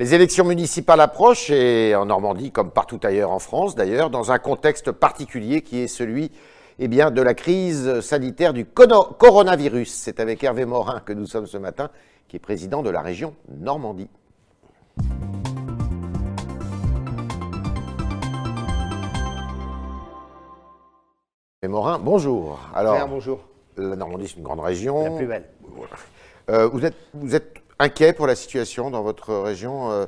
Les élections municipales approchent et en Normandie, comme partout ailleurs en France d'ailleurs, dans un contexte particulier qui est celui eh bien, de la crise sanitaire du coronavirus. C'est avec Hervé Morin que nous sommes ce matin, qui est président de la région Normandie. Hervé Morin, bonjour. Alors, bonjour. La Normandie, c'est une grande région. La plus belle. Euh, vous, êtes, vous êtes inquiet pour la situation dans votre région euh,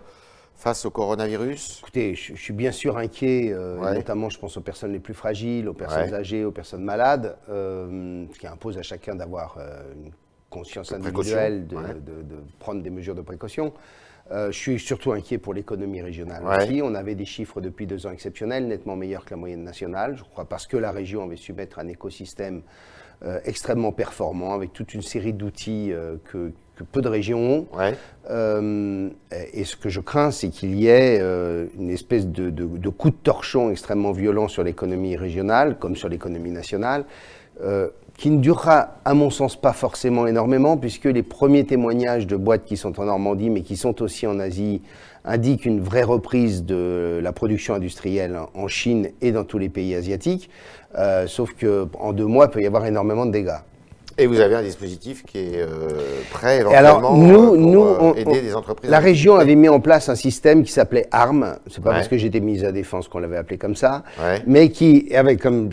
face au coronavirus? Écoutez, je, suis bien sûr inquiet, euh, notamment je pense aux personnes les plus fragiles, aux personnes âgées, aux personnes malades, euh, ce qui impose à chacun d'avoir une conscience individuelle, de, prendre des mesures de précaution. je suis surtout inquiet pour l'économie régionale aussi. On avait des chiffres depuis deux ans exceptionnels, nettement meilleurs que la moyenne nationale, je crois, parce que la région avait su mettre un écosystème extrêmement performant, avec toute une série d'outils que, peu de régions ont. Euh, et ce que je crains, c'est qu'il y ait euh, une espèce de, coup de torchon extrêmement violent sur l'économie régionale, comme sur l'économie nationale, euh, qui ne durera, à mon sens, pas forcément énormément, puisque les premiers témoignages de boîtes qui sont en Normandie, mais qui sont aussi en Asie, indiquent une vraie reprise de la production industrielle en Chine et dans tous les pays asiatiques. sauf qu'en deux mois, il peut y avoir énormément de dégâts. Et vous avez un dispositif qui est euh, prêt éventuellement nous, aider des entreprises. La région avait mis en place un système qui s'appelait ARM. C'est pas parce que j'étais mise à défense qu'on l'avait appelé comme ça, mais qui avait comme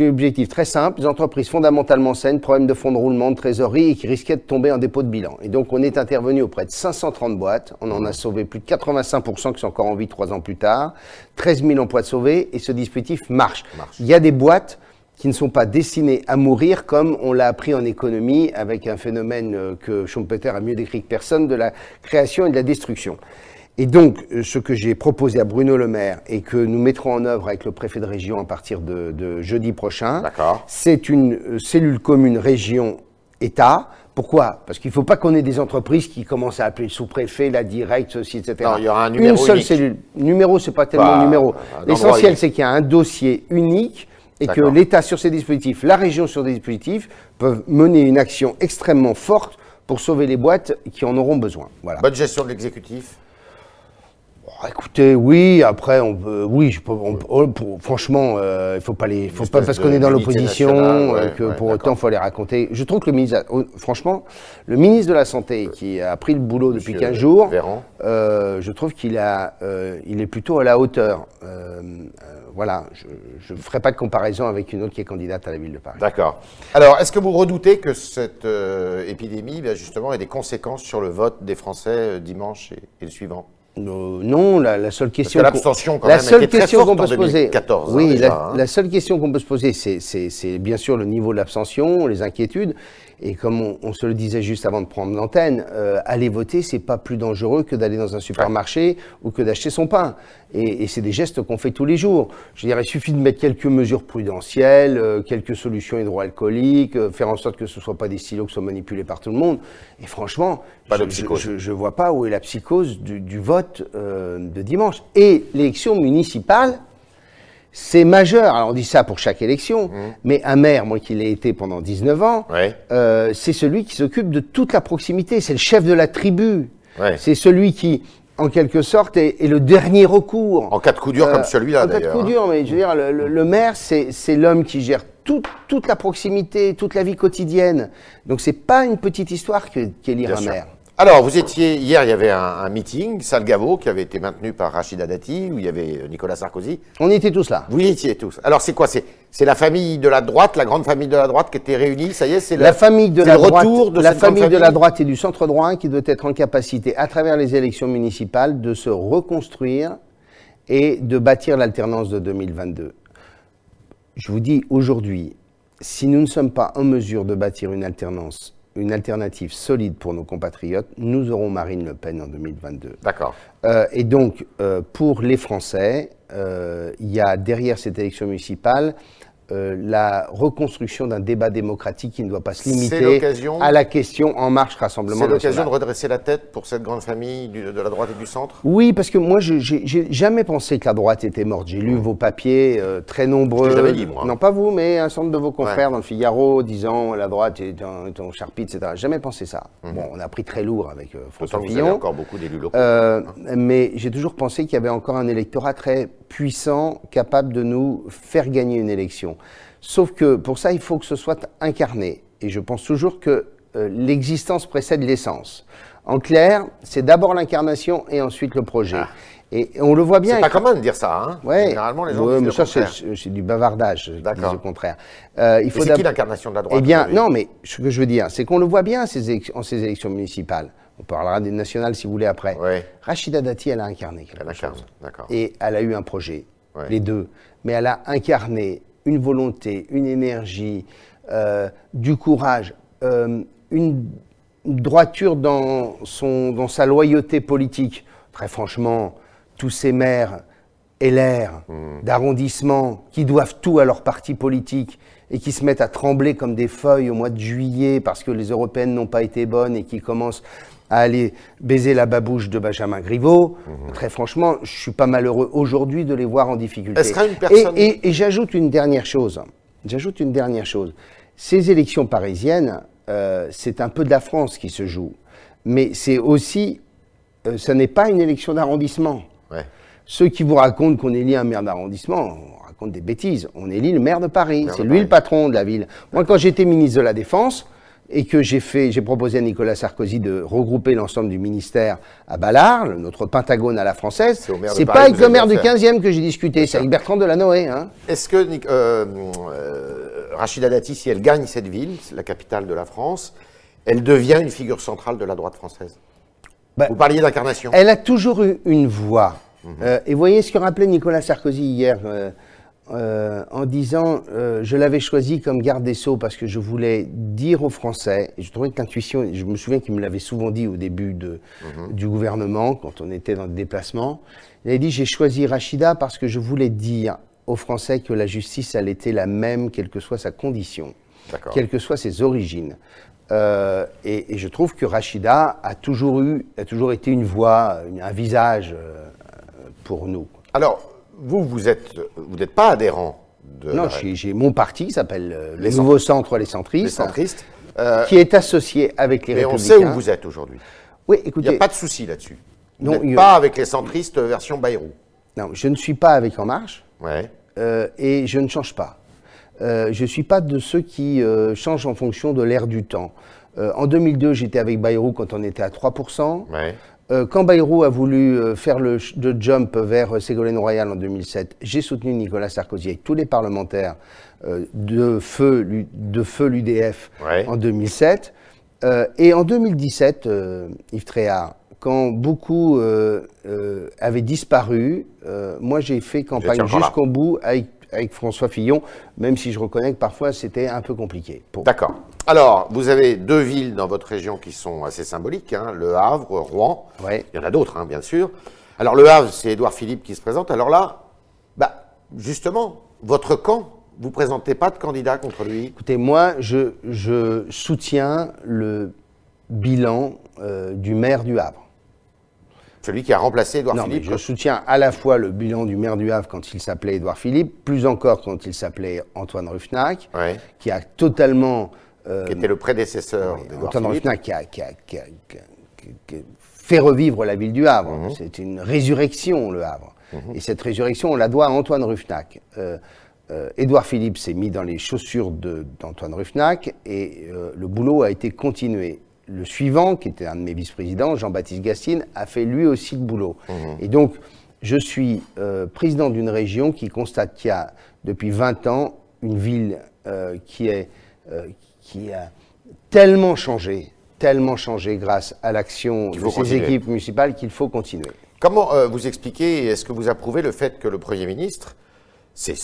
objectif très simple des entreprises fondamentalement saines, problèmes de fonds de roulement, de trésorerie et qui risquaient de tomber en dépôt de bilan. Et donc on est intervenu auprès de 530 boîtes. On en a sauvé plus de 85% qui sont encore en vie trois ans plus tard. 13 000 emplois de sauvés et ce dispositif marche. marche. Il y a des boîtes qui ne sont pas destinés à mourir comme on l'a appris en économie avec un phénomène euh, que Schumpeter a mieux décrit que personne de la création et de la destruction. Et donc, euh, ce que j'ai proposé à Bruno Le Maire et que nous mettrons en œuvre avec le préfet de région à partir de, jeudi prochain, c'est une euh, cellule commune région-État. Pourquoi? Parce qu'il ne faut pas qu'on ait des entreprises qui commencent à appeler le sous-préfet, la directe, ceci, etc. Non, il y aura un numéro Une seule cellule. Numéro, c'est pas tellement un numéro. L'essentiel, c'est qu'il y a un dossier unique et que l'État sur ces dispositifs, la région sur des dispositifs, peuvent mener une action extrêmement forte pour sauver les boîtes qui en auront besoin. Voilà. Bonne gestion de l'exécutif Écoutez, oui, après, on peut, oui, je peux, oh, franchement, euh, il ne faut pas les, faut pas parce qu'on est dans l'opposition euh, que pour autant il faut les raconter. Je trouve que le ministre, oh, franchement, le ministre de la santé qui a pris le boulot depuis 15 jours, euh, je trouve qu'il a, il est plutôt à la hauteur voilà, je ne ferai pas de comparaison avec une autre qui est candidate à la ville de Paris. D'accord. Alors, est-ce que vous redoutez que cette euh, épidémie, ben, justement, ait des conséquences sur le vote des Français euh, dimanche et, le suivant? Non, la, seule question. l'abstention, quand la même, seule question qu'on peut se poser. oui, hein. la, seule question qu'on peut se poser, c'est bien sûr le niveau de l'abstention, les inquiétudes. Et comme on, se le disait juste avant de prendre l'antenne, euh, aller voter, c'est pas plus dangereux que d'aller dans un supermarché ou que d'acheter son pain. Et, c'est des gestes qu'on fait tous les jours. Je dirais, il suffit de mettre quelques mesures prudentielles, euh, quelques solutions hydroalcooliques, euh, faire en sorte que ce ne soit pas des stylos qui soient manipulés par tout le monde. Et franchement, je ne vois pas où est la psychose du, vote de dimanche. Et l'élection municipale, c'est majeur. Alors on dit ça pour chaque élection, mmh. mais un maire, moi qui l'ai été pendant 19 ans, euh, c'est celui qui s'occupe de toute la proximité, c'est le chef de la tribu. C'est celui qui, en quelque sorte, est, le dernier recours. En cas de coup dur comme euh, celui-là. En cas de coup dur, mais je veux dire, le, maire, c'est l'homme qui gère toute la proximité, toute la vie quotidienne. Donc c'est pas une petite histoire qu'est lire un maire. Alors, vous étiez, hier, il y avait un, meeting, Salgavo, qui avait été maintenu par Rachida Dati, où il y avait euh, Nicolas Sarkozy. On y était tous là. Vous y étiez tous. Alors, c'est quoi? C'est la famille de la droite, la grande famille de la droite qui était réunie, ça y est, c'est la famille de la droite, retour de la famille, de la droite et du centre droit qui doit être en capacité, à travers les élections municipales, de se reconstruire et de bâtir l'alternance de 2022. Je vous dis aujourd'hui, si nous ne sommes pas en mesure de bâtir une alternance une alternative solide pour nos compatriotes, nous aurons Marine Le Pen en 2022. D'accord. Euh, et donc, euh, pour les Français, euh, il y a derrière cette élection municipale euh, la reconstruction d'un débat démocratique qui ne doit pas se limiter à la question En Marche Rassemblement C'est l'occasion de redresser la tête pour cette grande famille de la droite et du centre Oui, parce que moi, je n'ai jamais pensé que la droite était morte. J'ai lu mmh. vos papiers euh, très nombreux. Je dit, moi. Non, pas vous, mais un certain nombre de vos confrères dans le Figaro disant la droite est un, est charpie, etc. Jamais pensé ça. Mmh. Bon, on a pris très lourd avec euh, François Fillon. Vous avez encore beaucoup d'élus locaux. mais j'ai toujours pensé qu'il y avait encore un électorat très puissant, capable de nous faire gagner une élection. Sauf que pour ça, il faut que ce soit incarné. Et je pense toujours que euh, l'existence précède l'essence. En clair, c'est d'abord l'incarnation et ensuite le projet. Ah. Et on le voit bien. C'est pas commun de dire ça, hein ouais. Généralement, les gens ouais, mais ça, c'est du bavardage. D'accord. au contraire. Euh, il faut c'est qui l'incarnation de la droite Eh bien, non, mais ce que je veux dire, c'est qu'on le voit bien ces en ces élections municipales. On parlera des nationales si vous voulez après. Ouais. Rachida Dati, elle a incarné quelque elle chose. D'accord. Et elle a eu un projet, les deux. Mais elle a incarné une volonté, une énergie, euh, du courage, euh, une droiture dans, son, dans sa loyauté politique. Très franchement, tous ces maires LR, mmh. d'arrondissement, qui doivent tout à leur parti politique et qui se mettent à trembler comme des feuilles au mois de juillet parce que les européennes n'ont pas été bonnes et qui commencent à aller baiser la babouche de Benjamin Griveaux. Mhm. Très franchement, je suis pas malheureux aujourd'hui de les voir en difficulté. Et, j'ajoute une dernière chose. J'ajoute une dernière chose. Ces élections parisiennes, euh, c'est un peu de la France qui se joue, mais c'est aussi, euh, ce n'est pas une élection d'arrondissement. Ceux qui vous racontent qu'on élit un maire d'arrondissement, on raconte des bêtises. On élit le maire de Paris. C'est lui le patron de la ville. Moi, quand j'étais ministre de la Défense, et que j'ai fait, j'ai proposé à Nicolas Sarkozy de regrouper l'ensemble du ministère à Ballard, notre Pentagone à la française. C'est pas avec le maire du 15e que j'ai discuté, c'est avec Bertrand Delanoë. Hein. Est-ce que euh, euh, Rachida Dati, si elle gagne cette ville, la capitale de la France, elle devient une figure centrale de la droite française? Bah, Vous parliez d'incarnation. Elle a toujours eu une voix. Mhm. Euh, et voyez ce que rappelait Nicolas Sarkozy hier. Euh, euh, en disant euh, je l'avais choisi comme garde des Sceaux parce que je voulais dire aux Français, et je trouvais que l'intuition, je me souviens qu'il me l'avait souvent dit au début de, mhm. du gouvernement, quand on était dans le déplacement, il avait dit j'ai choisi Rachida parce que je voulais dire aux Français que la justice, elle était la même, quelle que soit sa condition, quelles que soient ses origines. Euh, et, et, je trouve que Rachida a toujours eu, a toujours été une voix, un visage pour nous. Alors, vous, vous êtes, vous n'êtes pas adhérent de. Non, j'ai mon parti qui s'appelle euh, le Nouveau Centre Les Centristes. Les Centristes. Euh, qui est associé avec les mais Républicains. on sait où vous êtes aujourd'hui. Oui, écoutez. Il n'y a pas de souci là-dessus. Non, pas avec les centristes version Bayrou. Non, je ne suis pas avec En Marche. Ouais. Euh, et je ne change pas. je ne suis pas de ceux qui changent en fonction de l'ère du temps. en 2002, j'étais avec Bayrou quand on était à 3%. Ouais. Euh, quand Bayrou a voulu euh, faire le, jump vers euh, Ségolène Royal en 2007, j'ai soutenu Nicolas Sarkozy avec tous les parlementaires de feu de feu l'UDF en 2007. et en 2017, Yves Tréhard, quand beaucoup avaient disparu, moi j'ai fait campagne jusqu'au bout avec avec François Fillon, même si je reconnais que parfois c'était un peu compliqué. D'accord. Alors, vous avez deux villes dans votre région qui sont assez symboliques, hein, Le Havre, Rouen. Ouais. Il y en a d'autres, hein, bien sûr. Alors, Le Havre, c'est Édouard Philippe qui se présente. Alors là, bah, justement, votre camp, vous ne présentez pas de candidat contre lui Écoutez, moi, je, je soutiens le bilan euh, du maire du Havre. Celui qui a remplacé Édouard Philippe. je soutiens à la fois le bilan du maire du Havre quand il s'appelait Édouard Philippe, plus encore quand il s'appelait Antoine Ruffnac, qui a totalement. Euh, qui était le prédécesseur d'Édouard Antoine Ruffnac qui a, fait revivre la ville du Havre. Mhm. C'est une résurrection, le Havre. Mhm. Et cette résurrection, on la doit à Antoine Ruffnac. Euh, euh, Édouard Philippe s'est mis dans les chaussures d'Antoine Ruffnac et le boulot a été continué le suivant, qui était un de mes vice-présidents, Jean-Baptiste Gastine, a fait lui aussi le boulot. Mmh. Et donc, je suis président d'une région qui constate qu'il y a, depuis 20 ans, une ville qui, est, qui a tellement changé, tellement changé grâce à l'action de ces équipes municipales qu'il faut continuer. Comment vous expliquez, est-ce que vous approuvez le fait que le Premier ministre, c'est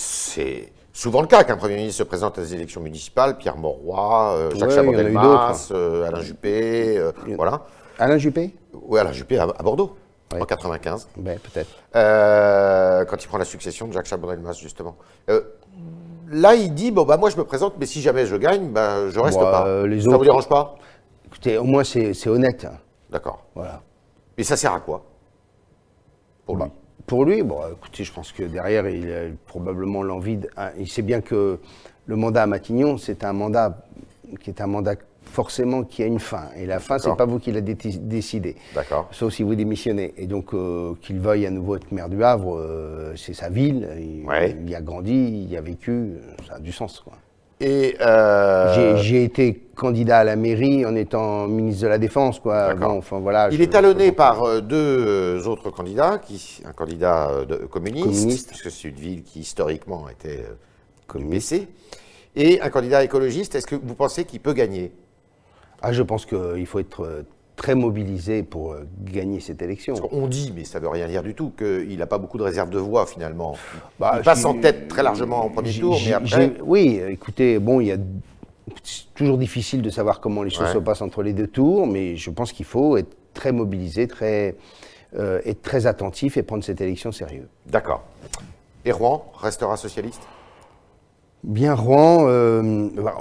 souvent le cas qu'un Premier ministre se présente à des élections municipales, Pierre Mauroy, euh, Jacques Chaban-Delmas, euh, Alain Juppé, euh, voilà. Alain Juppé Oui, Alain Juppé à, Bordeaux, en 95. Ben, peut-être. quand il prend la succession de Jacques Chaban-Delmas, justement. Là, il dit bon bah moi je me présente, mais si jamais je gagne, bah, je reste pas. ça ne vous dérange pas Écoutez, au moins c'est honnête. D'accord. Voilà. Et ça sert à quoi? Pour lui Pour lui, bon, écoutez, je pense que derrière, il a probablement l'envie. De, hein, il sait bien que le mandat à Matignon, c'est un mandat qui est un mandat forcément qui a une fin. Et la fin, c'est pas vous qui l'avez décidé. D'accord. Sauf si vous démissionnez. Et donc, euh, qu'il veuille à nouveau être maire du Havre, euh, c'est sa ville. Il, y a grandi, il y a vécu. Ça a du sens, quoi. Et euh... j'ai été candidat à la mairie en étant ministre de la Défense, quoi. enfin, voilà, il est talonné par deux autres candidats, qui, un candidat communiste, communiste, puisque c'est une ville qui historiquement était communiste, et un candidat écologiste. Est-ce que vous pensez qu'il peut gagner? Ah, je pense qu'il faut être euh, très mobilisé pour euh, gagner cette élection. On dit, mais ça ne veut rien dire du tout, qu'il n'a pas beaucoup de réserve de voix finalement. Bah, il passe en tête très largement en premier tour, mais après... Oui, écoutez, bon, il y a toujours difficile de savoir comment les choses se passent entre les deux tours, mais je pense qu'il faut être très mobilisé, très, euh, être très attentif et prendre cette élection sérieux. D'accord. Et Rouen restera socialiste? Bien, Rouen, bah,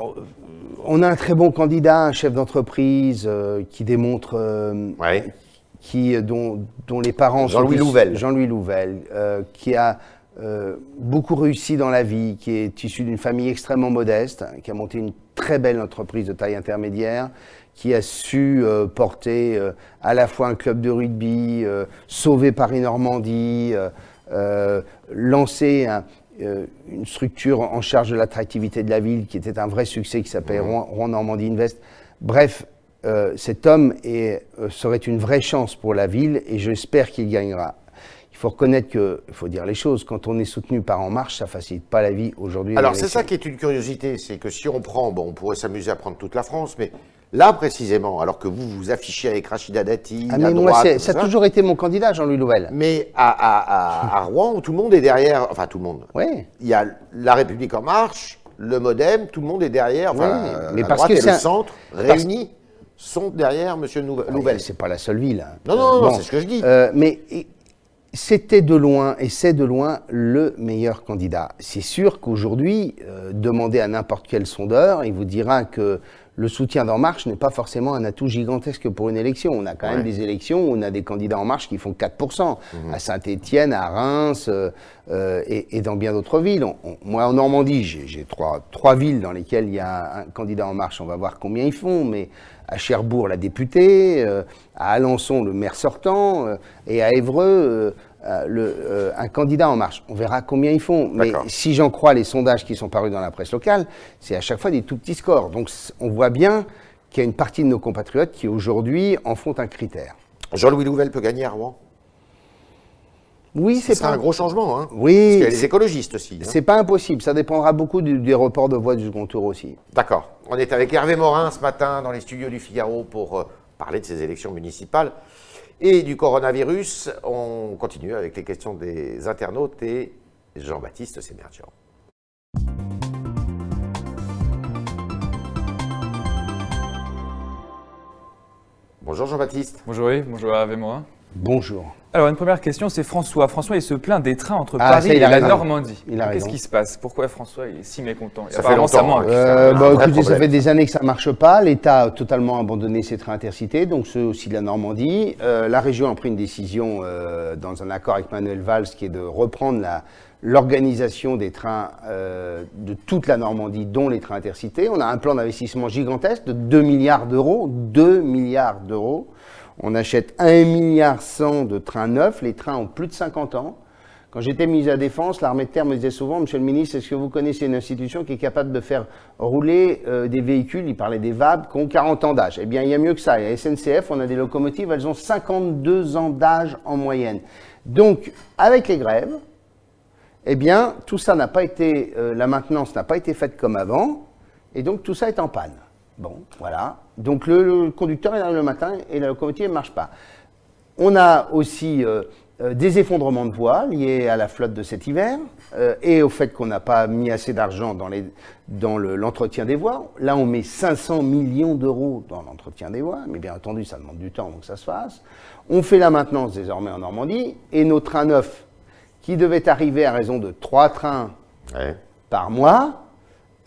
on a un très bon candidat, un chef d'entreprise euh, qui démontre, euh, qui, dont, les parents Jean-Louis Louvel, Jean-Louis Louvel, euh, qui a beaucoup réussi dans la vie, qui est issu d'une famille extrêmement modeste, qui a monté une très belle entreprise de taille intermédiaire, qui a su porter à la fois un club de rugby, sauver Paris-Normandie, lancer un, euh, une structure en charge de l'attractivité de la ville qui était un vrai succès qui s'appelle Rouen, Normandie Invest. Bref, euh, cet homme est, euh, serait une vraie chance pour la ville et j'espère qu'il gagnera. Il faut reconnaître que, il faut dire les choses, quand on est soutenu par En Marche, ça facilite pas la vie aujourd'hui. Alors c'est ça qui est une curiosité, c'est que si on prend, bon, on pourrait s'amuser à prendre toute la France, mais Là, précisément, alors que vous vous affichez avec Rachida Dati, ah, mais moi, ça, a toujours été mon candidat, Jean-Louis Louvel. Mais à, Rouen, où tout le monde est derrière, enfin tout le monde. Oui. Il y a La République en marche, le MoDem, tout le monde est derrière. Enfin, mais parce que et le centre réunis sont derrière M. Louvel. C'est pas la seule ville. Hein. Non, non, non, c'est ce que je dis. Euh, mais c'était de loin, et c'est de loin, le meilleur candidat. C'est sûr qu'aujourd'hui, euh, demandez à n'importe quel sondeur, il vous dira que le soutien d'En Marche n'est pas forcément un atout gigantesque pour une élection. On a quand même des élections où on a des candidats En Marche qui font 4%, mhm. à Saint-Étienne, à Reims euh, euh, et, dans bien d'autres villes. moi, en Normandie, j'ai trois, trois villes dans lesquelles il y a un candidat En Marche. On va voir combien ils font, mais à Cherbourg, la députée, euh, à Alençon, le maire sortant, et à Évreux, euh, le, euh, un candidat en marche. On verra combien ils font. Mais si j'en crois les sondages qui sont parus dans la presse locale, c'est à chaque fois des tout petits scores. Donc on voit bien qu'il y a une partie de nos compatriotes qui aujourd'hui en font un critère. Jean-Louis Louvel peut gagner à Rouen oui, c'est pas un gros changement. Hein oui. Parce y a les écologistes aussi. Hein. C'est pas impossible. Ça dépendra beaucoup du, des reports de voix du second tour aussi. D'accord. On est avec Hervé Morin ce matin dans les studios du Figaro pour euh, parler de ces élections municipales et du coronavirus. On continue avec les questions des internautes et Jean-Baptiste Sémergian. Bonjour Jean-Baptiste. Bonjour, oui, bonjour Hervé Morin. Bonjour. Alors, une première question, c'est François. François, il se plaint des trains entre ah, Paris et la Normandie. Qu'est-ce qui se passe? Pourquoi François est si mécontent? Ça fait. Euh, bah, écoutez, ça fait des années que ça ne marche pas. L'État a totalement abandonné ses trains intercités, donc ceux aussi de la Normandie. Euh, la région a pris une décision euh, dans un accord avec Manuel Valls qui est de reprendre l'organisation des trains de toute la Normandie, dont les trains intercités. On a un plan d'investissement gigantesque de 2 milliards d'euros. 2 milliards d'euros on achète 1 milliard de trains neufs. Les trains ont plus de 50 ans. Quand j'étais ministre à la Défense, l'armée de terre me disait souvent, Monsieur le ministre, est-ce que vous connaissez une institution qui est capable de faire rouler euh, des véhicules, il parlait des VAB, qui ont 40 ans d'âge Eh bien, il y a mieux que ça. Il y a SNCF, on a des locomotives, elles ont 52 ans d'âge en moyenne. Donc, avec les grèves, eh bien, tout ça n'a pas été, euh, la maintenance n'a pas été faite comme avant, et donc tout ça est en panne. Bon, voilà. Donc le, conducteur est là le matin et la locomotive ne marche pas. On a aussi euh, euh, des effondrements de voies liés à la flotte de cet hiver euh, et au fait qu'on n'a pas mis assez d'argent dans, dans l'entretien des voies. Là, on met 500 millions d'euros dans l'entretien des voies, mais bien entendu, ça demande du temps avant que ça se fasse. On fait la maintenance désormais en Normandie et nos trains neufs qui devaient arriver à raison de trois trains par mois,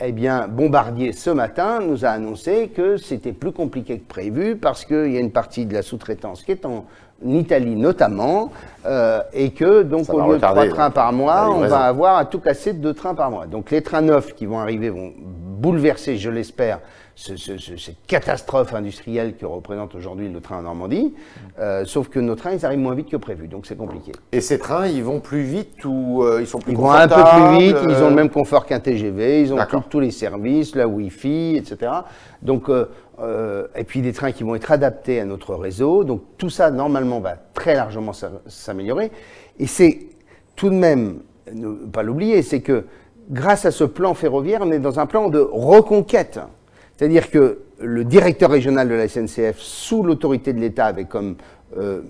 eh bien, Bombardier, ce matin, nous a annoncé que c'était plus compliqué que prévu parce qu'il y a une partie de la sous-traitance qui est en Italie notamment, euh, et que donc au lieu de trois trains par mois, on va avoir à tout casser deux trains par mois. Donc les trains neufs qui vont arriver vont bouleverser, je l'espère, cette catastrophe industrielle que représente aujourd'hui le train en Normandie. Euh, sauf que nos trains, ils arrivent moins vite que prévu, donc c'est compliqué. Et ces trains, ils vont plus vite ou euh, ils sont plus Ils vont un peu plus vite, ils ont le même confort qu'un TGV, ils ont tous les services, la Wi-Fi, etc. Donc, euh, et puis des trains qui vont être adaptés à notre réseau. Donc tout ça, normalement, va très largement s'améliorer. Et c'est tout de même, ne pas l'oublier, c'est que grâce à ce plan ferroviaire, on est dans un plan de reconquête. C'est-à-dire que le directeur régional de la SNCF, sous l'autorité de l'État, avait comme, euh,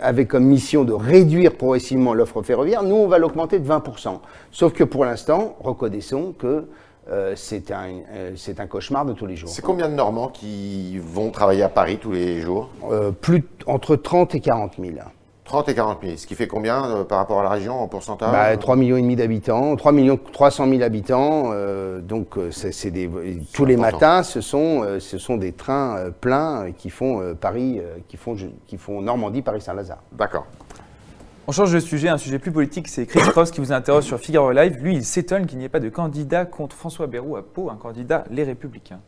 avait comme mission de réduire progressivement l'offre ferroviaire. Nous, on va l'augmenter de 20%. Sauf que pour l'instant, reconnaissons que euh, c'est un, euh, un, cauchemar de tous les jours. C'est combien de Normands qui vont travailler à Paris tous les jours? Plus, Entre 30 et 40 000. 30 et 40 000, ce qui fait combien euh, par rapport à la région en pourcentage bah, 3 millions et demi d'habitants, 3 millions 300 000 habitants. Euh, donc euh, c'est des tous les matins, ce sont ce sont des trains pleins qui font Paris, qui font qui font Normandie, Paris Saint-Lazare. D'accord. On change de sujet, un sujet plus politique, c'est Chris Cross qui vous interroge sur Figaro Live. Lui, il s'étonne qu'il n'y ait pas de candidat contre François Bayrou à Pau, un candidat Les Républicains.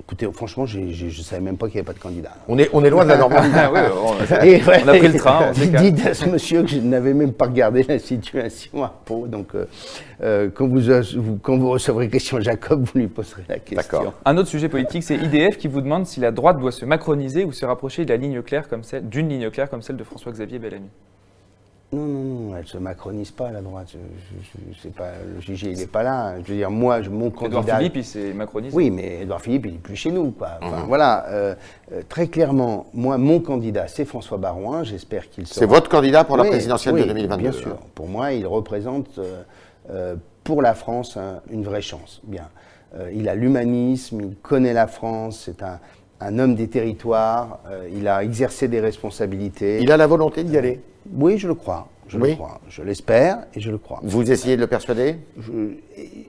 Écoutez, franchement, je ne savais même pas qu'il n'y avait pas de candidat. On est, on est loin de la Normandie. Ah on, a pris le train. Dites à ce monsieur que je n'avais même pas regardé la situation à Pau. Donc, euh, euh, quand, vous, quand vous recevrez Christian Jacob, vous lui poserez la question. Un autre sujet politique, c'est IDF qui vous demande si la droite doit se macroniser ou se rapprocher de la ligne claire comme celle, d'une ligne claire comme celle de François-Xavier Bellamy. Non, non, non, elle ne se macronise pas, la droite. Je, pas, le Gigi, il n'est pas là. Je veux dire, moi, mon candidat... Edouard Philippe, il s'est macronisé. Oui, mais Edouard Philippe, il n'est plus chez nous. Quoi. Mhm. Voilà, euh, euh, très clairement, moi, mon candidat, c'est François Barouin. J'espère qu'il sera... C'est votre candidat pour la présidentielle de 2022 bien sûr. Pour moi, il représente, euh, pour la France, une vraie chance. Bien. il a l'humanisme, il connaît la France, c'est un, un homme des territoires, il a exercé des responsabilités. Il a la volonté d'y aller oui, je le crois. Je le crois. Je l'espère et je le crois. Vous essayez de le persuader? Je,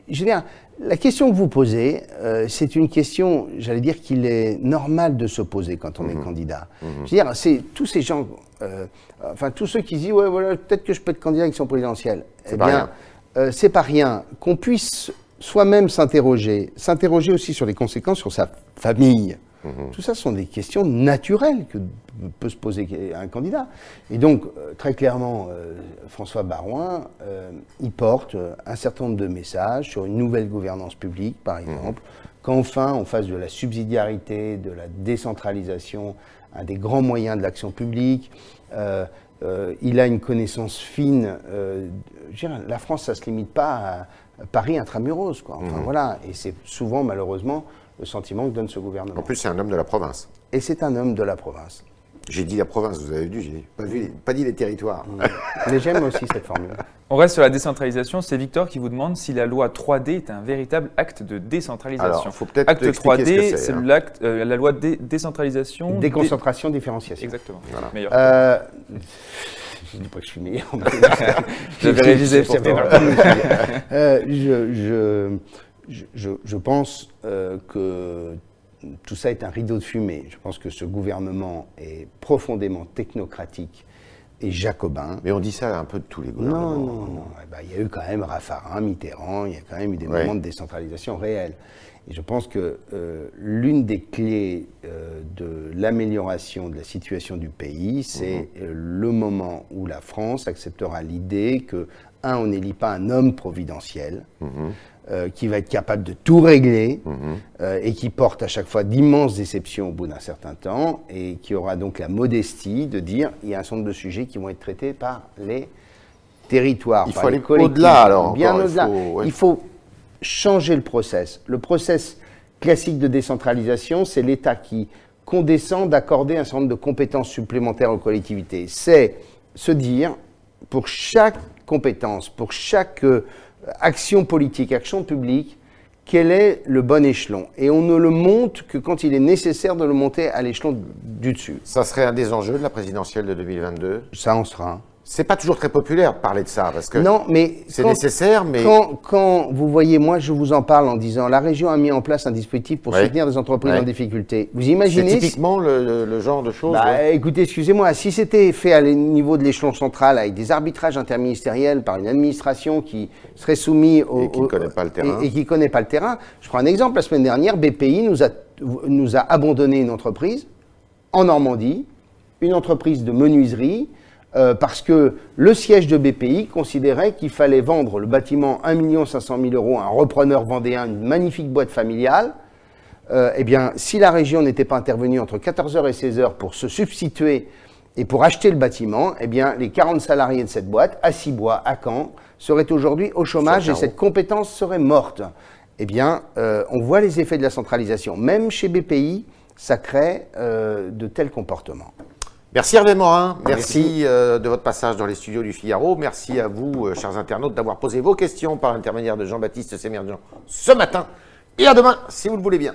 je veux dire, la question que vous posez, euh, c'est une question, j'allais dire qu'il est normal de se poser quand on est mhm. candidat. Mhm. Je veux dire, c'est tous ces gens, euh, enfin tous ceux qui disent, ouais, voilà, peut-être que je peux être candidat à l'élection présidentielle. C'est eh pas rien. Euh, c'est pas rien. Qu'on puisse soi-même s'interroger, s'interroger aussi sur les conséquences sur sa famille, Mhm. Tout ça sont des questions naturelles que peut se poser un candidat. Et donc, euh, très clairement, euh, François Barouin, euh, il porte un certain nombre de messages sur une nouvelle gouvernance publique, par mhm. exemple, qu'enfin on fasse de la subsidiarité, de la décentralisation, un des grands moyens de l'action publique. il a une connaissance fine. la France, ça ne se limite pas à Paris intramuros. Quoi. Enfin, mhm. voilà. Et c'est souvent, malheureusement, le sentiment que donne ce gouvernement. En plus, c'est un homme de la province. Et c'est un homme de la province. J'ai dit la province, vous avez vu, j'ai pas, pas dit les territoires. Mm. Mais j'aime aussi cette formule. On reste sur la décentralisation. C'est Victor qui vous demande si la loi 3D est un véritable acte de décentralisation. Alors, faut peut-être Acte 3D, c'est hein. euh, la loi de décentralisation. Déconcentration, différenciation. Exactement. Meilleur. Euh, je ne dis pas que je suis meilleur. J'avais révisé pour toi. Euh, je, je, je, pense euh, que tout ça est un rideau de fumée. Je pense que ce gouvernement est profondément technocratique et jacobin. Mais on dit ça un peu de tous les gouvernements. Non, non, non. Eh ben, il y a eu quand même Raffarin, Mitterrand, il y a quand même eu des moments de décentralisation réelle. Et je pense que euh, l'une des clés euh, de l'amélioration de la situation du pays, c'est mhm. le moment où la France acceptera l'idée que, un, on n'élit pas un homme providentiel, mhm. Euh, qui va être capable de tout régler mhm. euh, et qui porte à chaque fois d'immenses déceptions au bout d'un certain temps et qui aura donc la modestie de dire il y a un certain nombre de sujets qui vont être traités par les territoires. Il faut aller au-delà alors. Bien au-delà. Il, faut changer le process. Le process classique de décentralisation, c'est l'État qui condescend d'accorder un certain nombre de compétences supplémentaires aux collectivités. C'est se dire, pour chaque compétence, pour chaque euh, action politique, action publique, quel est le bon échelon? Et on ne le monte que quand il est nécessaire de le monter à l'échelon du dessus. Ça serait un des enjeux de la présidentielle de 2022 Ça en sera un. C'est pas toujours très populaire de parler de ça parce que non, mais c'est nécessaire. Mais quand, quand, vous voyez, moi, je vous en parle en disant la région a mis en place un dispositif pour soutenir des entreprises en difficulté. Vous imaginez C'est typiquement le, genre de choses. Bah, Écoutez, excusez-moi, si c'était fait à niveau de l'échelon central avec des arbitrages interministériels par une administration qui serait soumise au et qui ne connaît pas le terrain et, qui connaît pas le terrain, je prends un exemple. La semaine dernière, BPI nous a nous a abandonné une entreprise en Normandie, une entreprise de menuiserie euh, parce que le siège de BPI considérait qu'il fallait vendre le bâtiment 1 500 000 euros à un repreneur vendéen, une magnifique boîte familiale. Euh, eh bien, si la région n'était pas intervenue entre 14h et 16h pour se substituer et pour acheter le bâtiment, eh bien, les 40 salariés de cette boîte, à Cibois, à Caen, seraient aujourd'hui au chômage et cette compétence serait morte. Eh bien, euh, on voit les effets de la centralisation. Même chez BPI, ça crée de tels comportements. Merci Hervé Morin, merci, euh, de votre passage dans les studios du Figaro. Merci à vous, euh, chers internautes, d'avoir posé vos questions par l'intermédiaire de Jean-Baptiste Sémerdian ce matin. Et à demain, si vous le voulez bien.